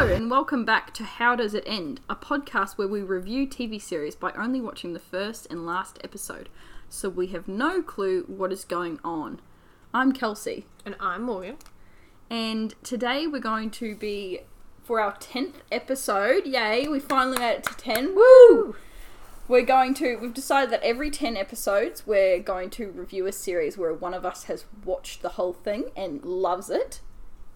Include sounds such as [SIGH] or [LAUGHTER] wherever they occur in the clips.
Hello, and welcome back to How Does It End, a podcast where we review TV series by only watching the first and last episode, so we have no clue what is going on. I'm Kelsie, And I'm Morgan. and today we're going to be for our 10th episode. Yay, we finally made it to 10. Woo! We're going to, we've decided that every 10 episodes we're going to review a series where one of us has watched the whole thing and loves it,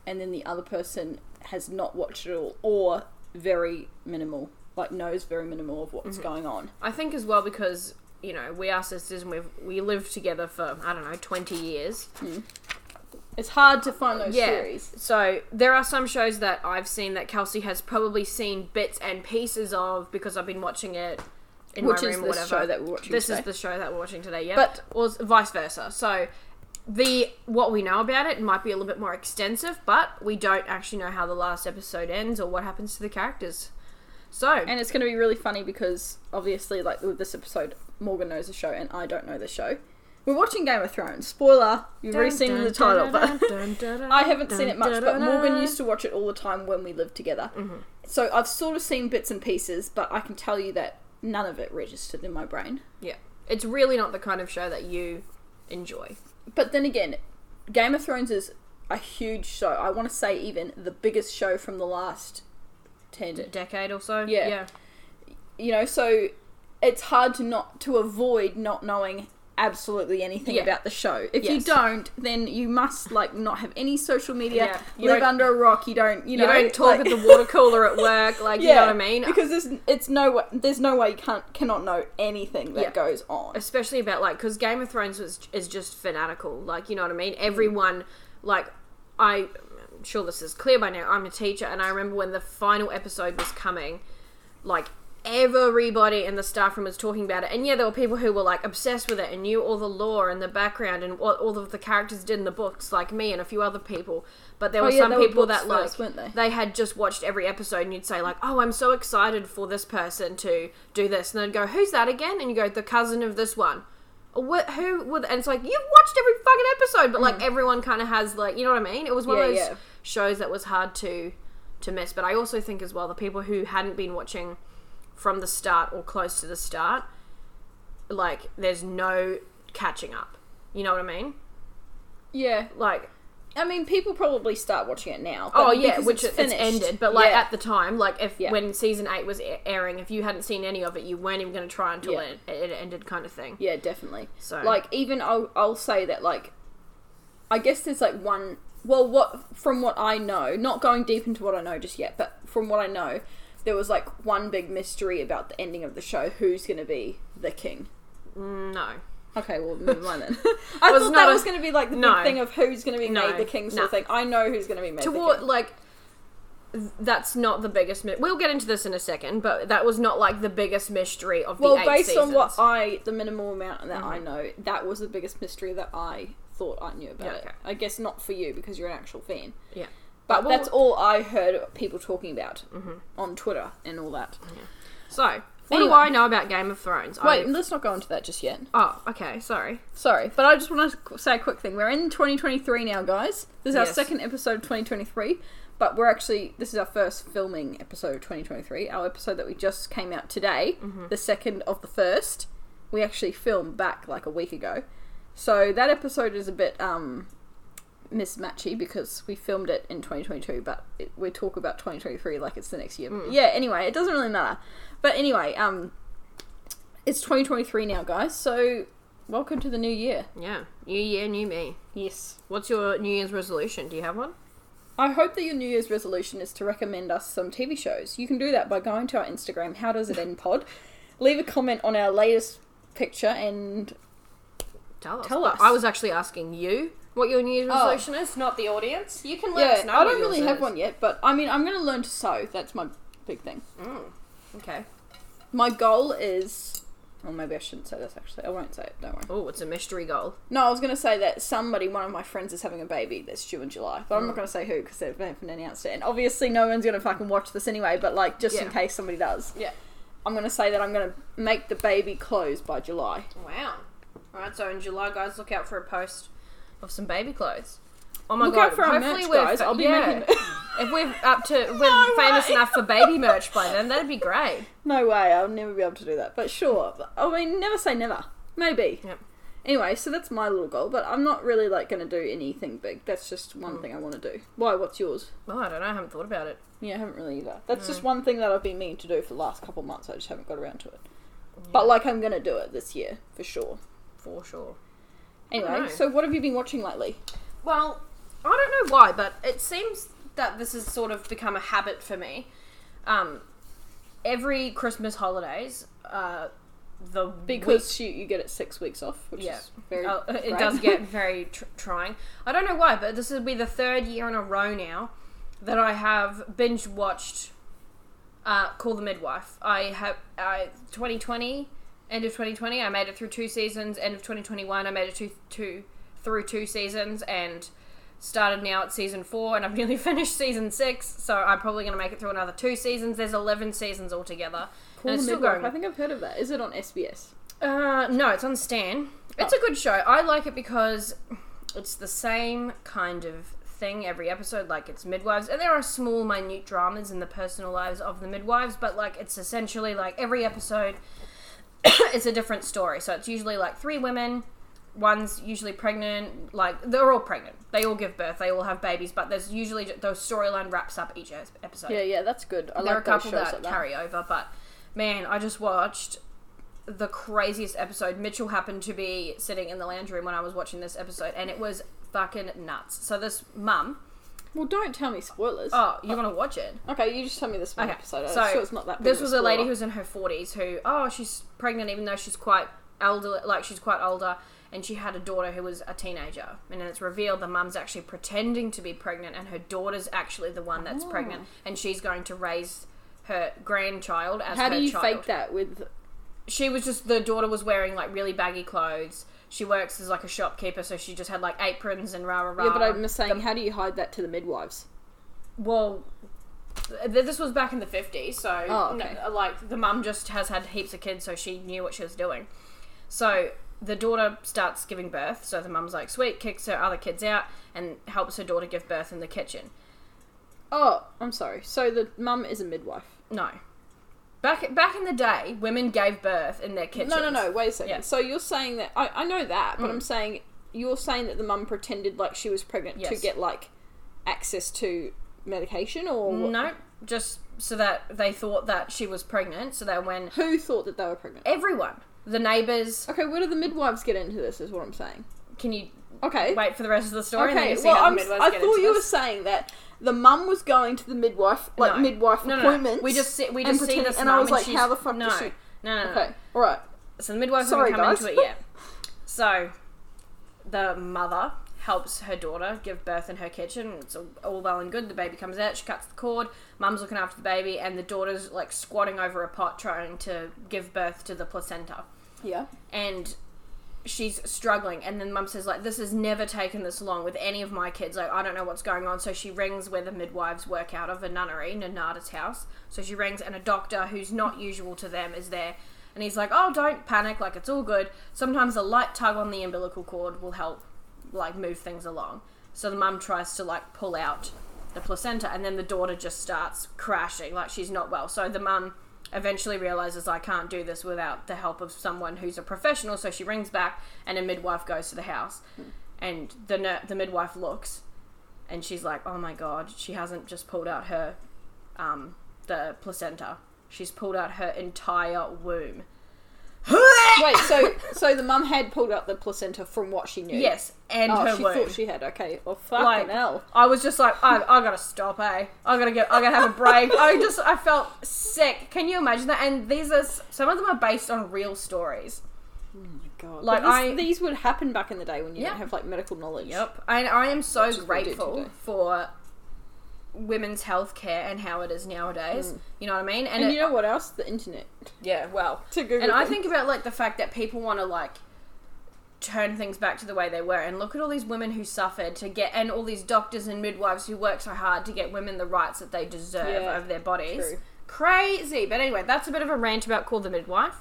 and then the other person has not watched it all or very minimal, like knows very minimal of what's mm-hmm. going on. I think as well because you know we are sisters and we've we lived together for I don't know twenty years. Hmm. It's hard to find those Yeah. series. So there are some shows that I've seen that Kelsie has probably seen bits and pieces of because I've been watching it in Which my is room this whatever. show that we're watching This today. is the show that we're watching today. Yeah, But- or vice versa. So the what we know about it might be a little bit more extensive, but we don't actually know how the last episode ends or what happens to the characters. So And it's going to be really funny because obviously, like with this episode, Morgan knows the show and I don't know the show. We're watching Game of Thrones. Spoiler, you've already seen the title, but [LAUGHS] I haven't seen it much. But Morgan used to watch it all the time when we lived together. Mm-hmm. So I've sort of seen bits and pieces, but I can tell you that none of it registered in my brain. Yeah. It's really not the kind of show that you enjoy. But then again, Game of Thrones is a huge show. I want to say even the biggest show from the last ten Decade or so. Yeah. Yeah. you know so it's hard to not to avoid not knowing absolutely anything Yeah. about the show if you don't then you must like not have any social media Yeah. You live under a rock you don't you You know don't talk like- at the water cooler at work, [LAUGHS] like you know what I mean? because there's it's no wa- there's no way you can't cannot know anything that Yeah. goes on Especially about like because Game of Thrones was is just fanatical, like you know what I Mm. mean. Everyone, like I, I'm sure this is clear by now. I'm a teacher, and I remember when the final episode was coming, like everybody in the staff room was talking about it. And yeah, there were people who were like obsessed with it and knew all the lore and the background and what all of the characters did in the books, like me and a few other people. But there Oh, were yeah, some they were people that like first, weren't they? had just watched every episode, and you'd say like, "Oh, I'm so excited for this person to do this," and they'd go, "Who's that again?" And you go, "The cousin of this one." What? Who? Would, and it's like you've watched every fucking episode, but like everyone kind of has like, you know what I mean? It was one Mm. Yeah, of those yeah. shows that was hard to to miss. But I also think as well the people who hadn't been watching from the start or close to the start, like there's no catching up. You know what I mean? yeah Like i mean people probably start watching it now Oh yeah, which it's, it's, ended. But like Yeah. at the time, like if Yeah. when season eight was airing, if you hadn't seen any of it, you weren't even going to try until Yeah. it, it ended, kind of thing. Yeah, definitely. So- like even I'll I'll say that like I guess there's like one well what from what I know, not going deep into what I know just yet, but from what I know, there was like one big mystery about the ending of the show, who's going to be the king. Mm, No, Okay, well [LAUGHS] never mind then. [LAUGHS] I Was thought that a- was going to be like the No. big thing of who's going to be No. made the king sort No. of thing. I know who's going to be made the toward king. like that's not the biggest. Mi- we'll get into this in a second, but that was not like the biggest mystery of the Well, eight based seasons. Mm-hmm. on what I, the minimal amount that I know, that was the biggest mystery that I thought I knew about Yeah, it. I guess not for you because you're an actual fan. yeah, But that's all I heard people talking about Mm-hmm. on Twitter and all that. So what Anyway. do I know about Game of Thrones? Wait, I- let's not go into that just yet. oh, okay, sorry. Sorry, but I just want to say a quick thing. We're in 2023 now, guys. This is our Yes. second episode of 2023, but we're actually this is our first filming episode of 2023. Our episode that we just came out today, Mm-hmm. the second of the first, we actually filmed back like a week ago. So that episode is a bit um mismatchy because we filmed it in 2022, but it, we talk about 2023 like it's the next year. Mm. Yeah. Anyway, it doesn't really matter. But anyway, um, it's 2023 now, guys. So welcome to the new year. Yeah, new year, new me. Yes. What's your New Year's resolution? Do you have one? I hope that your New Year's resolution is to recommend us some TV shows. You can do that by going to our Instagram, How Does It End Pod. Leave a comment on our latest picture and Tell us. Tell us. I was actually asking you what your New Year's Oh. resolution is, not the audience. You can let yeah, us know. I what don't really yours have is. one yet, but I mean, I'm going to learn to sew. That's my big thing. Mm. Okay. My goal is, or maybe I shouldn't say this actually. I won't say it. Don't worry. Oh, it's a mystery goal. No, I was going to say that somebody, one of my friends, is having a baby that's due in July, but I'm Mm. not going to say who because they haven't announced it. And obviously, no one's going to fucking watch this anyway. But like, just in Yeah. case somebody does, Yeah. I'm going to say that I'm going to make the baby clothes by July. Wow. Alright, so in July, guys, look out for a post of some baby clothes. Oh my Look god! out for hopefully merch, we're guys. I'll be yeah. making. [LAUGHS] [LAUGHS] If we're up to, we're famous way. enough for baby merch by then, that'd be great. No way, I'll never be able to do that. But sure, I mean, never say never. Maybe. Yep. Anyway, so that's my little goal, but I'm not really like going to do anything big. That's just one mm. thing I want to do. Why? What's yours? Well, I don't know. I haven't thought about it. Yeah, I haven't really either. That's just one thing that I've been meaning to do for the last couple months. I just haven't got around to it. But like, I'm going to do it this year for sure. For sure. Anyway, so what have you been watching lately? Well, I don't know why, but it seems that this has sort of become a habit for me. Um, every Christmas holidays, uh, the Because you, you get it six weeks off, which Yeah. is very. Oh, it does get [LAUGHS] very tr- trying. I don't know why, but this will be the third year in a row now that I have binge watched uh, Call the Midwife. I have I 2020, end of 2020, I made it through two seasons. End of 2021, I made it two, two through two seasons and started now at season four, and I've [LAUGHS] nearly finished season six. So I'm probably going to make it through another two seasons. There's 11 seasons altogether, and it's still Midwife. going. I think I've heard of that. Is it on SBS? Uh, no, it's on Stan. It's Oh. a good show. I like it because it's the same kind of thing every episode. Like it's midwives, and there are small, minute dramas in the personal lives of the midwives, but like it's essentially like every episode [COUGHS] is a different story. So it's usually like three women. One's usually pregnant. Like they're all pregnant. They all give birth. They all have babies. But there's usually the storyline wraps up each episode Yeah, yeah, that's good. I there are a couple that, like that. carry over, but man, I just watched the craziest episode. Mitchell happened to be sitting in the lounge room when I was watching this episode, and it was fucking nuts. So this mum, Well, don't tell me spoilers. oh, you want to watch it? Okay, you just tell me this one Okay, episode. so it's not that. Big This of was a lady spoiler. who's in her forties who, oh, she's pregnant even though she's quite elder, like she's quite older, and she had a daughter who was a teenager, and then it's revealed the mum's actually pretending to be pregnant, and her daughter's actually the one that's Oh. pregnant, and she's going to raise her grandchild as How her do you child. fake that with? she was just the daughter was wearing like really baggy clothes. She works as like a shopkeeper, so she just had like aprons and rah rah rah. Yeah, but I'm just saying, how do you hide that to the midwives? well, th- this was back in the fifties, so Oh, okay. no, like the mum just has had heaps of kids, so she knew what she was doing. So the daughter starts giving birth, so the mum's like, sweet, kicks her other kids out and helps her daughter give birth in the kitchen. Oh, I'm sorry. So the mum is a midwife. No. Back back in the day, women gave birth in their kitchens. No, no, no. Wait a second. Yeah. So you're saying that I, I know that, but Mm. I'm saying you're saying that the mum pretended like she was pregnant to get like access to medication, or what? No, just so that they thought that she was pregnant, so that when who thought that they were pregnant? everyone, the neighbors, Okay, where do the midwives get into this? Is what I'm saying. can you Okay. wait for the rest of the story? Okay, well, how I'm, the midwives I thought you were saying that the mum was going to the midwife, like No. midwife No, no, no. appointments. We just see, we and just see this and I mum was like, she's- how the fuck no, does she? no, no, no. Okay, all right. So the midwife Sorry, haven't come guys. into it yet. [LAUGHS] So the mother helps her daughter give birth in her kitchen. It's all, all well and good. The baby comes out. She cuts the cord. Mum's looking after the baby, and the daughter's like squatting over a pot trying to give birth to the placenta. Yeah. and she's struggling and then mum says like this has never taken this long with any of my kids. Like i don't know what's going on. So she rings where the midwives work out of a nunnery Nonnatus house. So she rings and a doctor who's not usual to them is there. And he's like oh don't panic. Like it's all good. Sometimes a light tug on the umbilical cord will help like move things along. So the mum tries to like pull out the placenta and then the daughter just starts crashing. Like she's not well. So the mum eventually realizes I can't do this without the help of someone who's a professional. So she rings back, and a midwife goes to the house, and the ner- the midwife looks, and she's like, "Oh my god, she hasn't just pulled out her, um, the placenta. She's pulled out her entire womb." Wait, so so the mum had pulled out the placenta from what she knew. Yes, and Oh, her she womb. thought she had. Okay. Well, fucking Like, hell. I was just like, I, I gotta stop, eh? I gotta get, I gotta have a break. I just, I felt sick. Can you imagine that? And these are some of them are based on real stories. Oh my god. Like, this- I- these would happen back in the day when you Yeah. didn't have like medical knowledge. Yep. And I am so Which is what we do grateful for women's health care and how it is nowadays. Mm. You know what I mean? And, it- you know what else? The internet. yeah, well. [LAUGHS] To Google And I think about like the fact that people want to like turn things back to the way they were and look at all these women who suffered to get and all these doctors and midwives who work so hard to get women the rights that they deserve Yeah, over their bodies. true. Crazy. But anyway, that's a bit of a rant about Call the Midwife.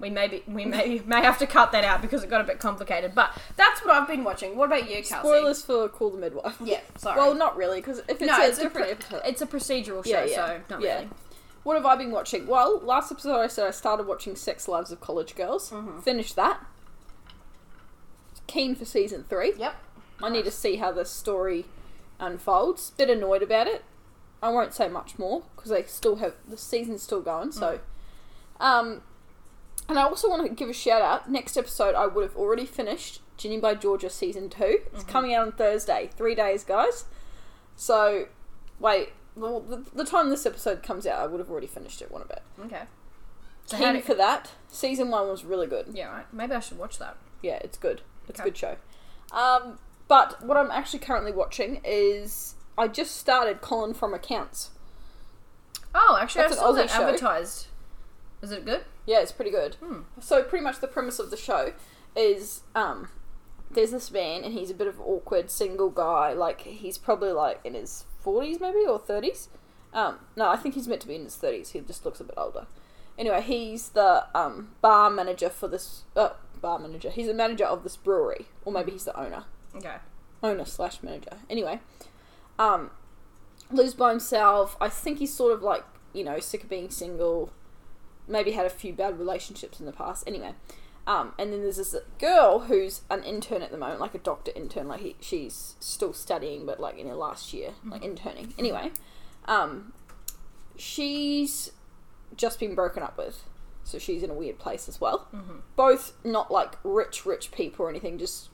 We may be, we may [LAUGHS] may have to cut that out because it got a bit complicated. But that's what I've been watching. What about you, Kelsie? Spoilers for Call the Midwife. Yeah, sorry. Well, not really, because if it's no, a it's a, different pro- it's a procedural show, Yeah, yeah. so not Yeah. really. What have I been watching? Well, last episode I said I started watching Sex Lives of College Girls. Mm-hmm. Finished that. Keen for season three. Yep. I need to see how the story unfolds. Bit annoyed about it. I won't say much more because they still have the season's still going. So, um, and I also want to give a shout out. Next episode, I would have already finished Ginny by Georgia season two. It's coming out on Thursday. Three days, guys. So, wait. Well, the, the time this episode comes out, I would have already finished it. One of it. Okay. So Keen for that. Season one was really good. yeah, right. Maybe I should watch that. Yeah, it's good. It's Okay. a good show. Um, but what I'm actually currently watching is I just started Colin from Accounts. Oh, actually, That's I saw that show. advertised. Is it good? Yeah, it's pretty good. Hmm. So pretty much the premise of the show is um, there's this man and he's a bit of an awkward single guy. Like he's probably like in his 40s maybe or 30s. Um, no, I think he's meant to be in his 30s. He just looks a bit older. Anyway, he's the um, bar manager for this. Uh, bar manager. He's the manager of this brewery, or maybe he's the owner. Okay. owner slash manager. Anyway, um, lives by himself. I think he's sort of like you know sick of being single. Maybe had a few bad relationships in the past. Anyway, um, and then there's this girl who's an intern at the moment, like a doctor intern. Like he, she's still studying, but like in her last year, like interning. Anyway, um, she's just been broken up with. So she's in a weird place as well. Mhm. Both not like rich, rich people or anything, just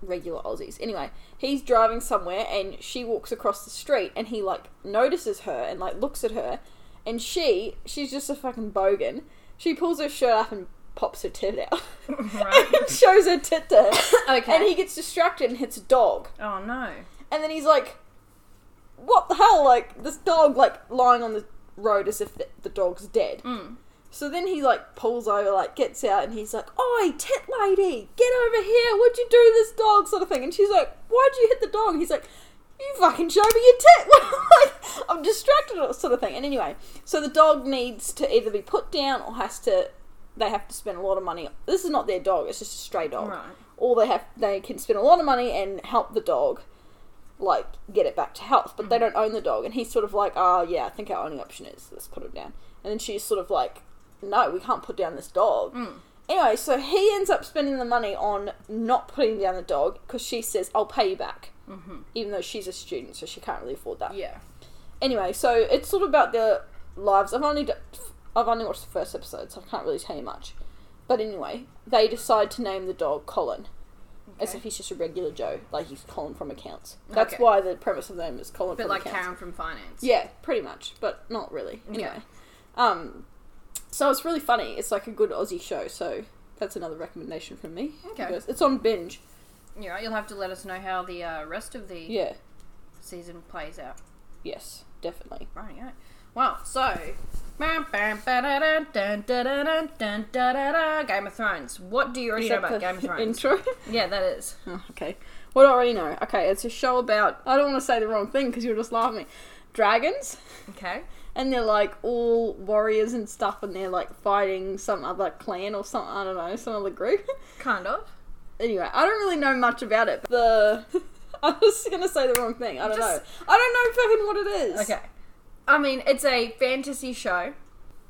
regular Aussies. Anyway, he's driving somewhere and she walks across the street and he like notices her and like looks at her and she she's just a fucking bogan. She pulls her shirt up and pops her tit out. Right. and [LAUGHS] shows her tit to her. Okay. And he gets distracted and hits a dog. Oh no. And then he's like, What the hell? Like this dog like lying on the road as if the, the dog's dead. Mm. So then he like pulls over, like gets out, and he's like, "Oi, tit lady, get over here! What'd you do to this dog?" Sort of thing. And she's like, "Why'd you hit the dog?" And he's like, "You fucking show me your tit!" [LAUGHS] like I'm distracted, or sort of thing. And anyway, so the dog needs to either be put down or has to. They have to spend a lot of money. This is not their dog; it's just a stray dog. Right. Or they have they can spend a lot of money and help the dog, like get it back to health. But they don't own the dog, and he's sort of like, "Oh yeah, I think our only option is let's put him down." And then she's sort of like, "No, we can't put down this dog." Mm. Anyway, so he ends up spending the money on not putting down the dog because she says, "I'll pay you back," Mm-hmm. even though she's a student, so she can't really afford that. Yeah. Anyway, so it's sort of about their lives. I've only d- I've only watched the first episode, so I can't really tell you much. But anyway, they decide to name the dog Colin, as if he's just a regular Joe, like he's Colin from accounts. That's Okay. why the premise of the name is Colin A bit from like accounts. Karen from finance. Yeah, pretty much, but not really. Okay. Anyway, um, so it's really funny. It's like a good Aussie show. So that's another recommendation from me. Okay. It's on binge. Right. You'll have to let us know how the uh, rest of the Yeah. season plays out. Yes, definitely. Right. Yeah. Well, so. Game of Thrones. What do you already know about Game of [LAUGHS] Thrones? Intro. Yeah, that is. [LAUGHS] oh, okay. What do I already know? Okay, it's a show about. I don't want to say the wrong thing because you'll just laugh at me. Dragons. Okay. And they're like all warriors and stuff, and they're like fighting some other clan or something. I don't know, some other group. Kind of. Anyway, I don't really know much about it. The [LAUGHS] I was gonna say the wrong thing. I don't Just- know. I don't know fucking what it is. Okay. I mean, it's a fantasy show.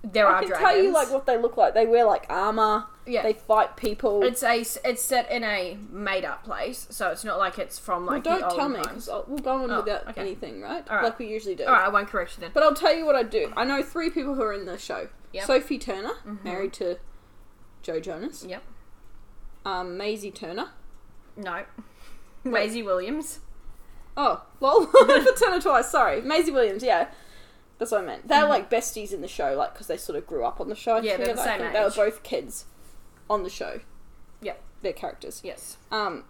There are dragons. I are can dragons. tell you like what they look like. They wear like armor. Yeah. They fight people. It's a it's set in a made up place, so it's not like it's from well, like don't the tell me times. because we'll go on Oh, without okay. anything, right? All right. Like we usually do. All right, I won't correct you then. But I'll tell you what I do. I know three people who are in the show. Yep. Mm-hmm. Sophie Turner, married to Joe Jonas. Yep. Um, Maisie Turner. No. Maisie Williams. Oh, lol. for [LAUGHS] Turner twice. Sorry, Maisie Williams. Yeah, that's what I meant. They're like besties in the show, like because they sort of grew up on the show. Mm-hmm. Yeah, they're the same think They were both kids on the show. Yep. Their characters. Yes. Um,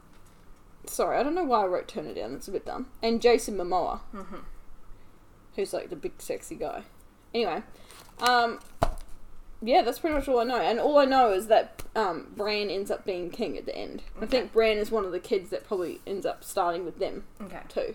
sorry, I don't know why I wrote Turner down. It's a bit dumb. And Jason Momoa, Mm-hmm. who's like the big sexy guy. Anyway, um, yeah, that's pretty much all I know. And all I know is that um, Bran ends up being king at the end. I think Bran is one of the kids that probably ends up starting with them Okay. too.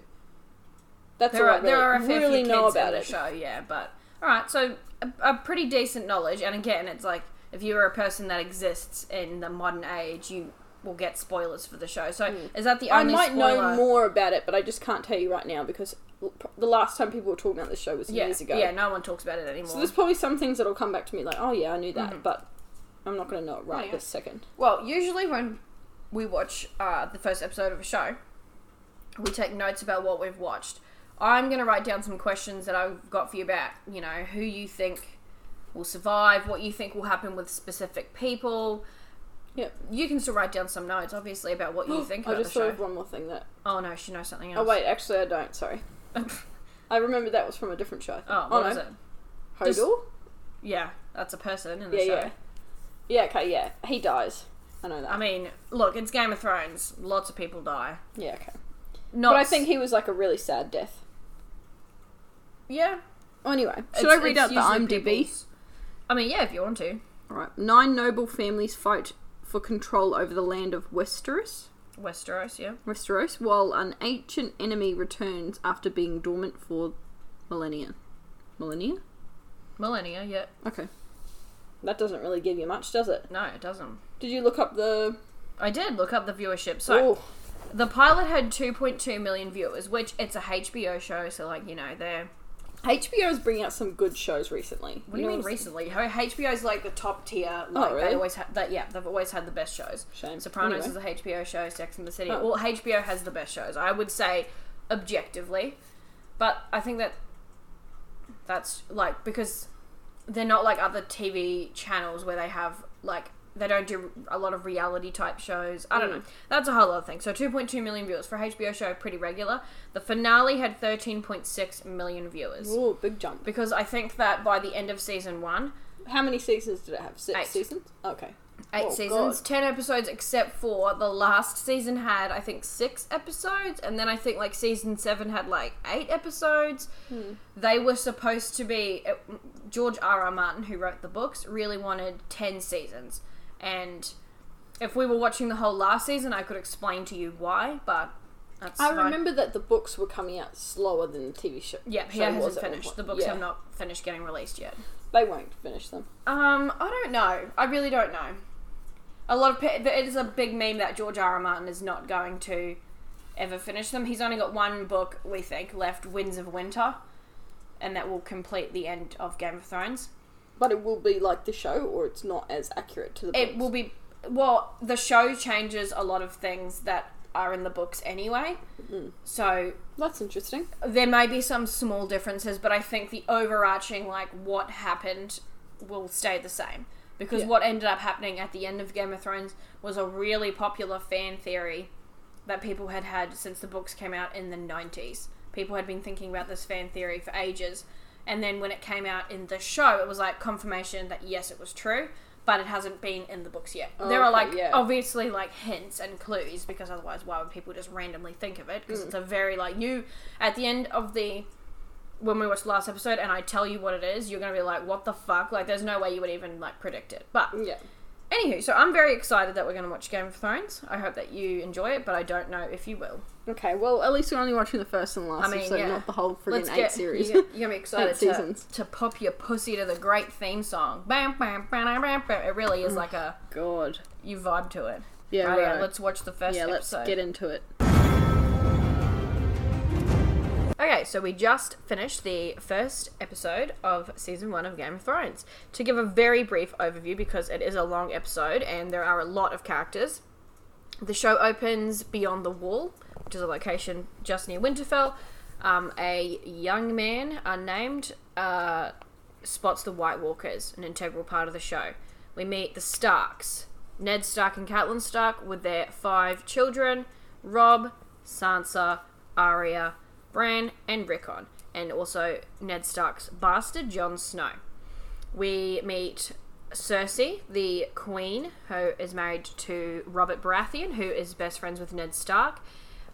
That's There all I are really, there are a fair really few know kids about in the it. show, yeah, but all right. So a, a pretty decent knowledge, and again, it's like if you're a person that exists in the modern age, you will get spoilers for the show. So is that the Hmm. I might spoiler? know more about it, but I just can't tell you right now because the last time people were talking about this show was Yeah, years ago. yeah, no one talks about it anymore. So there's probably some things that'll come back to me like, oh yeah, I knew that, but I'm not going to know it right Oh, yeah. this second. Well, usually when we watch uh, the first episode of a show, we take notes about what we've watched. I'm going to write down some questions that I've got for you about, you know, who you think will survive, what you think will happen with specific people. Yep. You can still write down some notes, obviously, about what you [GASPS] think I about just the thought show. of one more thing that. Oh no, she knows something Oh wait, actually I don't. Sorry, [LAUGHS] I remember that was from a different show. I think. oh, what no. is it? Hodor? Just- Yeah, that's a person in the yeah, show. yeah, yeah. Okay, yeah, he dies. I know that. I mean, look, it's Game of Thrones. Lots of people die. yeah, okay. Not, But I think he was like a really sad death. yeah. Oh, anyway, should It's- I read it's out the usually IMDb? people's- I mean, yeah, if you want to. All right. Nine noble families fight for control over the land of Westeros. Westeros, yeah. Westeros, while an ancient enemy returns after being dormant for millennia. Millennia? Millennia, yeah. Okay. That doesn't really give you much, does it? No, it doesn't. Did you look up the? I did look up the viewership. So Oh, the pilot had 2.2 million viewers, which it's a HBO show, so like you know they're. HBO's bringing out some good shows recently. What do you mean recently? Ho- HBO's like the top tier. Oh, like Oh, really? they always had that. Yeah, they've always had the best shows. Shame. Sopranos Anyway. is a HBO show. Sex and the City. Oh. Well, HBO has the best shows. I would say objectively, but I think that that's like because they're not like other TV channels where they have like they don't do a lot of reality type shows. I don't know. That's a whole other thing. So 2.2 million viewers for HBO show, pretty regular. The finale had 13.6 million viewers. Ooh, big jump. Because I think that by the end of season one, How many seasons did it have? Six Eight. seasons? Okay. eight Oh, seasons, God. ten episodes, except for the last season had I think six episodes, and then I think like season seven had like eight episodes. Hmm. They were supposed to be uh, George R. R. Martin, who wrote the books, really wanted ten seasons, and if we were watching the whole last season, I could explain to you why, but that's I fine. remember that the books were coming out slower than the TV show. Yeah, he show hasn't was at one finished. The books Yeah. have not finished getting released yet. They won't finish them. Um, I don't know. I really don't know. A lot of pe- it is a big meme that George R. R. Martin is not going to ever finish them. He's only got one book we think left, Winds of Winter, and that will complete the end of Game of Thrones. But it will be like the show, or it's not as accurate to the books. It will be well. The show changes a lot of things that are in the books anyway, mm-hmm. so That's interesting. there may be some small differences, but I think the overarching like what happened will stay the same. Because Yeah. what ended up happening at the end of Game of Thrones was a really popular fan theory that people had had since the books came out in the 90s. People had been thinking about this fan theory for ages. And then when it came out in the show, it was like confirmation that yes, it was true, but it hasn't been in the books yet. there are Okay, like yeah. obviously like hints and clues because otherwise why would people just randomly think of it? Because mm. it's a very like you at the end of the when we watched the last episode and I tell you what it is, you're gonna be like, what the fuck? Like there's no way you would even like predict it. But Yeah. Anywho, so I'm very excited that we're gonna watch Game of Thrones. I hope that you enjoy it, but I don't know if you will. Okay, well, at least we're only watching the first and last I mean, episode, yeah. not the whole friggin' Let's eight get series. You're, you're gonna be excited to, to pop your pussy to the great theme song. Bam, bam, bam, bam, bam. It really is oh, like a God. you vibe to it. Yeah, Right, right. let's watch the first yeah, let's get into it. Okay, so we just finished the first episode of season one of Game of Thrones. To give a very brief overview, because it is a long episode and there are a lot of characters, the show opens beyond the wall, which is a location just near Winterfell. Um, a young man, unnamed, uh, spots the White Walkers, an integral part of the show. We meet the Starks, Ned Stark and Catelyn Stark, with their five children Robb, Sansa, Arya, Bran, and Rickon, and also Ned Stark's bastard, Jon Snow. We meet Cersei, the Queen, who is married to Robert Baratheon, who is best friends with Ned Stark,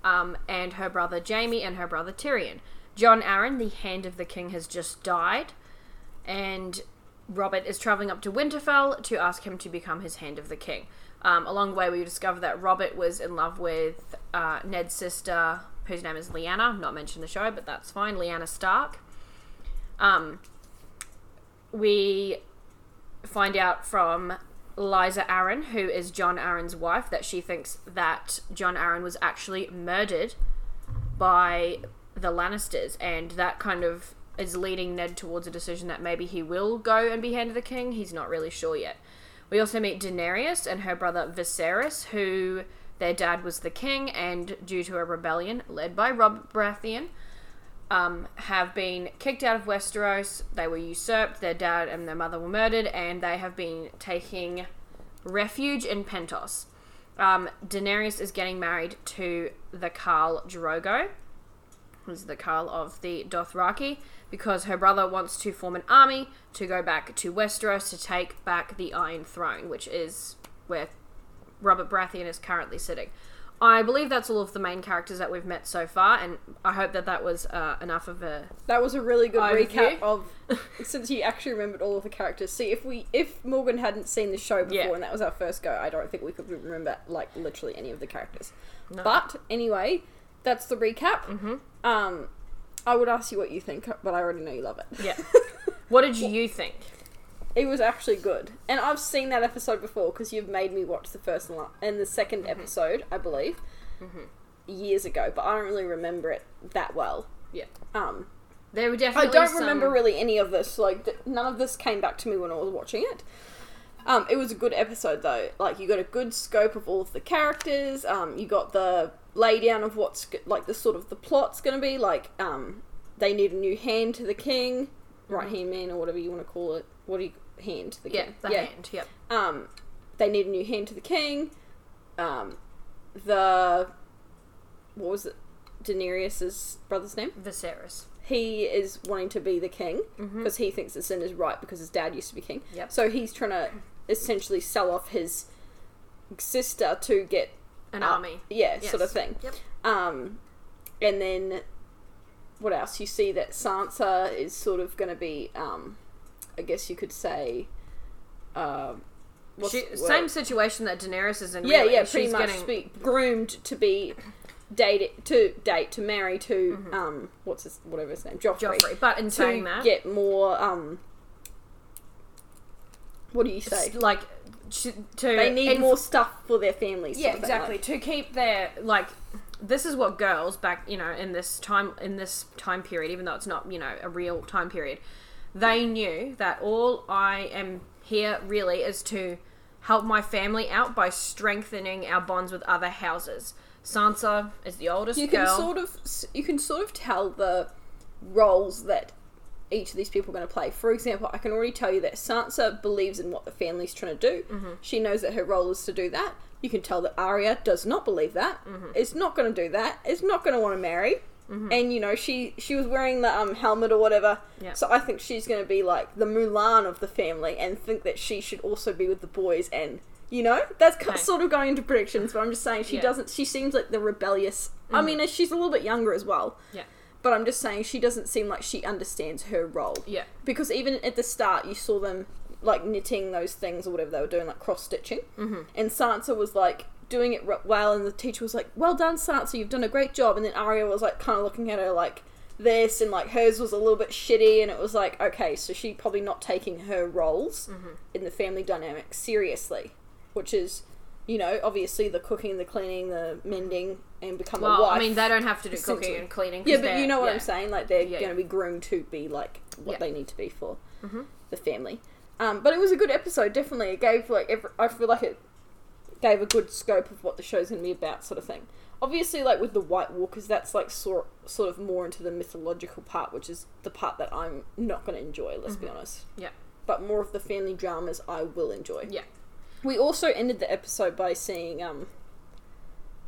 um, and her brother Jaime and her brother Tyrion. Jon Arryn, the Hand of the King, has just died, and Robert is traveling up to Winterfell to ask him to become his Hand of the King. Um, along the way, we discover that Robert was in love with uh, Ned's sister, whose name is Lyanna. Not mentioned the show, but that's fine. Lyanna Stark. Um, we find out from Lysa Arryn, who is Jon Arryn's wife, that she thinks that Jon Arryn was actually murdered by the Lannisters, and that kind of is leading Ned towards a decision that maybe he will go and be hand of the king. He's not really sure yet. We also meet Daenerys and her brother Viserys, who their dad was the king, and due to a rebellion led by Rob Baratheon, um, have been kicked out of Westeros. They were usurped. Their dad and their mother were murdered, and they have been taking refuge in Pentos. Um, Daenerys is getting married to the Khal Drogo, who's the Khal of the Dothraki, because her brother wants to form an army to go back to Westeros to take back the Iron Throne, which is where Robert Baratheon is currently sitting. I believe that's all of the main characters that we've met so far, and I hope that that was uh, enough of a. That was a really good Overview. recap [LAUGHS] of since you actually remembered all of the characters. See, if we if Morgan hadn't seen the show before Yeah. and that was our first go, I don't think we could remember like literally any of the characters. No. But anyway, that's the recap. Mhm. Um, I would ask you what you think, but I already know you love it. Yeah. [LAUGHS] what did you think? It was actually good, and I've seen that episode before because you've made me watch the first and, la- and the 2nd Mm-hmm. episode, I believe, years ago. But I don't really remember it that well. Yeah. Um, There were definitely. I don't some- remember really any of this. Like th- none of this came back to me when I was watching it. Um, it was a good episode though. Like you got a good scope of all of the characters. Um, you got the laydown of what's g- like the sort of the plot's going to be. Like um, they need a new hand to the king, right hand man or whatever you want to call it. What do you hand to the king. Yeah, the hand. Yep. Um, they need a new hand to the king. Um, the what was it? Daenerys's brother's name Viserys. he is wanting to be the king because he thinks the sin is right because his dad used to be king. Yep. So he's trying to essentially sell off his sister to get An up. army. Yeah, Yes. sort of thing. Yep. Um, and then what else? You see that Sansa is sort of going to be, um, I guess you could say, um, She, same situation that Daenerys is in. yeah, really. yeah, She's pretty much getting- be groomed to be dated to date to marry to Mm-hmm. um what's his whatever his name Joffrey, Joffrey. But in saying that, get more um what do you say it's like to, to they need inf- more stuff for their families Yeah, sort of thing, exactly. like- To keep their like this is what girls back, you know, in this time in this time period, even though it's not, you know, a real time period, they knew that all I am here really is to help my family out by strengthening our bonds with other houses. Sansa is the oldest you can girl. sort of you can sort of tell the roles that each of these people are going to play. For example, I can already tell you that Sansa believes in what the family's trying to do. Mm-hmm. She knows that her role is to do that. You can tell that Arya does not believe that. Mm-hmm. Is not going to do that. It's not going to want to marry. And you know she she was wearing the um helmet or whatever. Yeah. So I think she's going to be like the Mulan of the family and think that she should also be with the boys and. You know, that's Okay. sort of going into predictions, but I'm just saying she Yeah. doesn't. She seems like the rebellious. I mean, she's a little bit younger as well. Yeah. But I'm just saying she doesn't seem like she understands her role. Yeah. Because even at the start, you saw them like knitting those things or whatever they were doing, like cross stitching. Mm-hmm. And Sansa was like doing it well, and the teacher was like, "Well done, Sansa. You've done a great job." And then Arya was like, kind of looking at her like this, and like hers was a little bit shitty, and it was like, okay, so she probably not taking her roles in the family dynamic seriously, which is. You know, obviously the cooking, the cleaning, the mending, and become a wife. I mean, they don't have to do cooking and cleaning. Yeah, but you know what yeah. I'm saying. Like they're Yeah. going to be groomed to be like what Yeah. they need to be for Mm-hmm. the family. Um, but it was a good episode. Definitely, it gave like every, I feel like it gave a good scope of what the show's going to be about, sort of thing. Obviously, like with the White Walkers, that's like sort sort of more into the mythological part, which is the part that I'm not going to enjoy. Let's be honest. Mm-hmm. Yeah. But more of the family dramas, I will enjoy. Yeah. We also ended the episode by seeing um,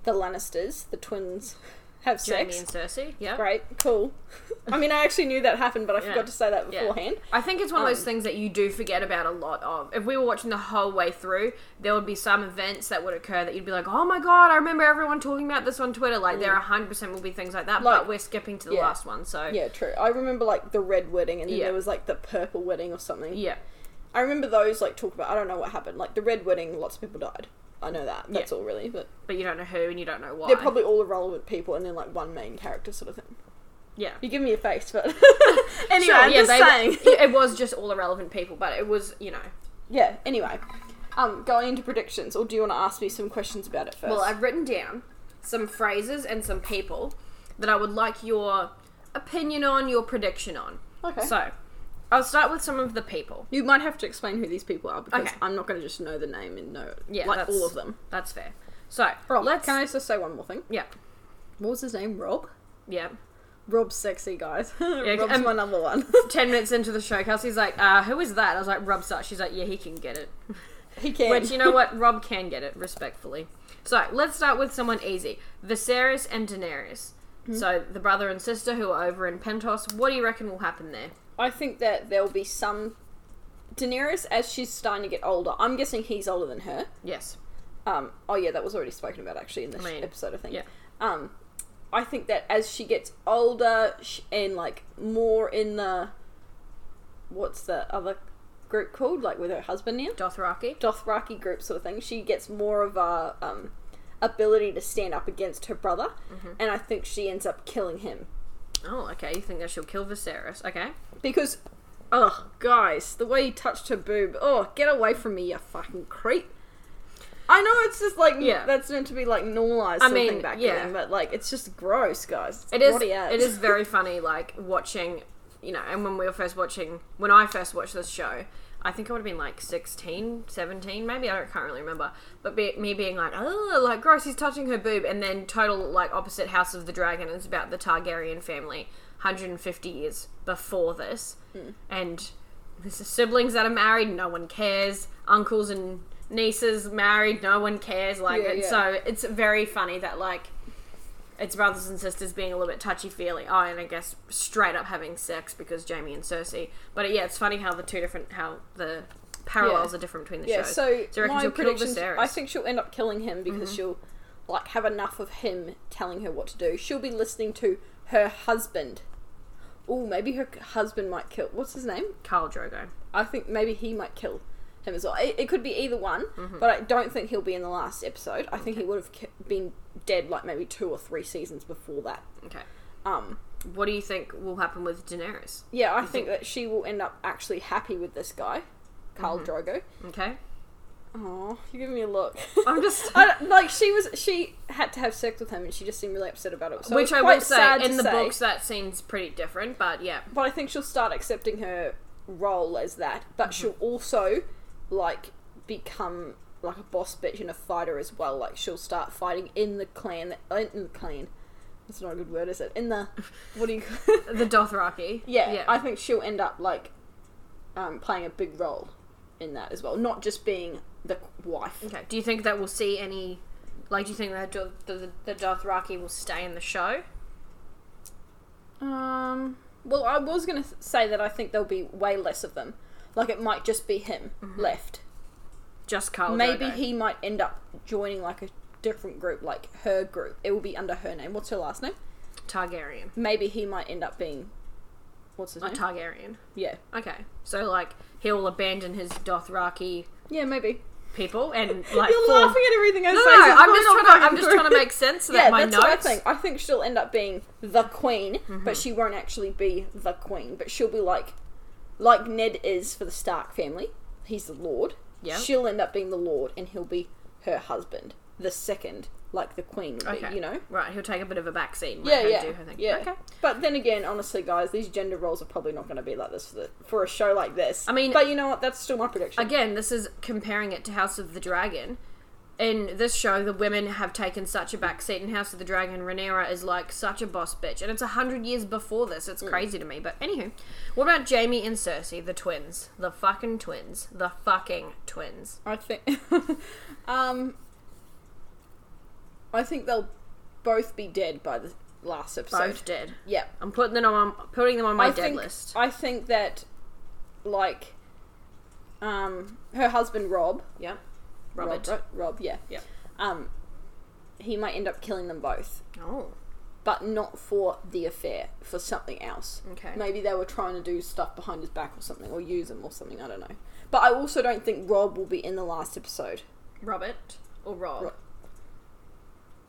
the Lannisters, the twins, [LAUGHS] have Jaime sex. and Cersei. Yeah. Great, cool. [LAUGHS] I mean, I actually knew that happened, but I Yeah. forgot to say that Yeah. beforehand. I think it's one of those Um, things that you do forget about a lot of. If we were watching the whole way through, there would be some events that would occur that you'd be like, "Oh my god, I remember everyone talking about this on Twitter." Like there, hundred percent will be things like that. Mm. Like- but we're skipping to the yeah. last one, so Yeah, true. I remember like the red wedding, and then Yeah. there was like the purple wedding or something. yeah, I remember those like talk about. I don't know what happened. Like the red wedding, lots of people died. I know that. That's all really, but but you don't know who and you don't know why. they're probably all irrelevant people, and then like one main character sort of thing. yeah. You give me a face, but [LAUGHS] [LAUGHS] anyway, Sure, yeah, just they, saying. [LAUGHS] it was just all irrelevant people, but it was you know yeah. Anyway, um, going into predictions, or do you want to ask me some questions about it first? Well, I've written down some phrases and some people that I would like your opinion on, your prediction on. okay. So, I'll start with some of the people. you might have to explain who these people are because Okay. I'm not going to just know the name and know Yeah, like that's- all of them. That's fair. So, Robb, let's. can I just say one more thing? Yeah, What was his name? Robb. yeah. Robb's sexy, guys. [LAUGHS] Robb's um, my number one. [LAUGHS] Ten minutes into the show, Kelsie's like, uh, who is that? I was like, Robb Stark. She's like, yeah, he can get it. [LAUGHS] he can. Which, you know what? Robb can get it, respectfully. So, let's start with someone easy Viserys and Daenerys. Hmm. So, the brother and sister who are over in Pentos. What do you reckon will happen there? I think that there will be some. Daenerys, as she's starting to get older, I'm guessing he's older than her. Yes. Um, oh yeah, that was already spoken about actually in this I mean, episode, I think. yeah. Um, I think that as she gets older and like more in the, what's the other group called? Like with her husband now, Dothraki. Dothraki group sort of thing. She gets more of a um, ability to stand up against her brother, Mm-hmm. and I think she ends up killing him Oh, okay. You think that she'll kill Viserys? Okay. because, oh guys, the way he touched her boob. Oh, get away from me, you fucking creep. I know it's just like Yeah. that's meant to be like normalized I something mean, back yeah. then, but like it's just gross, guys. It's It is. It is [LAUGHS] very funny, like watching, you know, and when we were first watching, when I first watched this show, I think I would have been like 16, 17, maybe I don't, can't really remember. But be, me being like, oh, like gross, he's touching her boob, and then total like opposite House of the Dragon is about the Targaryen family, 150 years before this, Hmm. and there's siblings that are married, no one cares. Uncles and nieces married, no one cares. Like, Yeah, and yeah. so it's very funny that like it's brothers and sisters being a little bit touchy feely. Oh, and I guess straight up having sex because Jaime and Cersei. But yeah, it's funny how the two different how the parallels Yeah. are different between the yeah. shows. So, do you my predictions, Mm-hmm. I think she'll end up killing him because she'll like have enough of him telling her what to do. She'll be listening to her husband. Oh, maybe her husband might kill. What's his name? Khal Drogo. I think maybe he might kill him as well. It, it could be either one, Mm-hmm. but I don't think he'll be in the last episode. I think he would have been dead like maybe two or three seasons before that. Okay. Um, What do you think will happen with Daenerys? yeah, I think that she will end up actually happy with this guy, Khal Mm-hmm. Drogo. Okay. Oh, you give me a look. I'm just. [LAUGHS] I like she was. She had to have sex with him, and she just seemed really upset about it. So Which it's I will say, in the say, books, that scene's pretty different, but yeah. But I think she'll start accepting her role as that. But she'll also like become like a boss bitch and a fighter as well. Like she'll start fighting in the clan. uh, In the clan. That's not a good word, is it? In the what do you? [LAUGHS] The Dothraki. yeah, Yeah. I think she'll end up like um, playing a big role in that as well, not just being the wife. Okay. Do you think that we'll see any. Like, do you think that the, the, the Dothraki will stay in the show? Um. Well, I was gonna say that I think there'll be way less of them. Like it might just be him left. Just Khal Maybe he might end up joining like a different group, like her group. It will be under her name. What's her last name? Targaryen. Maybe he might end up being. What's his A name? Targaryen. yeah. Okay. So, like, he'll abandon his Dothraki Yeah, maybe. people and, [LAUGHS] like, You're form- laughing at everything I no, say. No, so I'm just trying to. I'm just trying to make sense of [LAUGHS] yeah, that. My that's notes. what I think. I think she'll end up being the queen, Mm-hmm. but she won't actually be the queen. But she'll be like, like Ned is for the Stark family. He's the Lord. Yeah. She'll end up being the Lord, and he'll be her husband, the second, like the queen would Okay. be. You know. Right. He'll take a bit of a back seat. And Yeah, yeah, Do her thing. yeah. Okay. But then again, honestly, guys, these gender roles are probably not going to be like this for the, for a show like this. I mean- but you know what? That's still my prediction. Again, this is comparing it to House of the Dragon. In this show, the women have taken such a back seat in House of the Dragon. Rhaenyra is like such a boss bitch, and it's a hundred years before this. Mm. It's crazy to me. But anywho, what about Jaime and Cersei, the twins, the fucking twins, the fucking twins? I think, [LAUGHS] um, I think they'll both be dead by the last episode. Both dead. Yeah. I'm putting them on putting them on my I dead think, list. I think that, like, um, her husband Rob, Yeah. Rob, Robert. Rob, Rob, yeah, Yeah. um, he might end up killing them both, Oh. but not for the affair, for something else. Okay. Maybe they were trying to do stuff behind his back or something, or use him or something. I don't know. But I also don't think Rob will be in the last episode. Robert or Rob? Ro-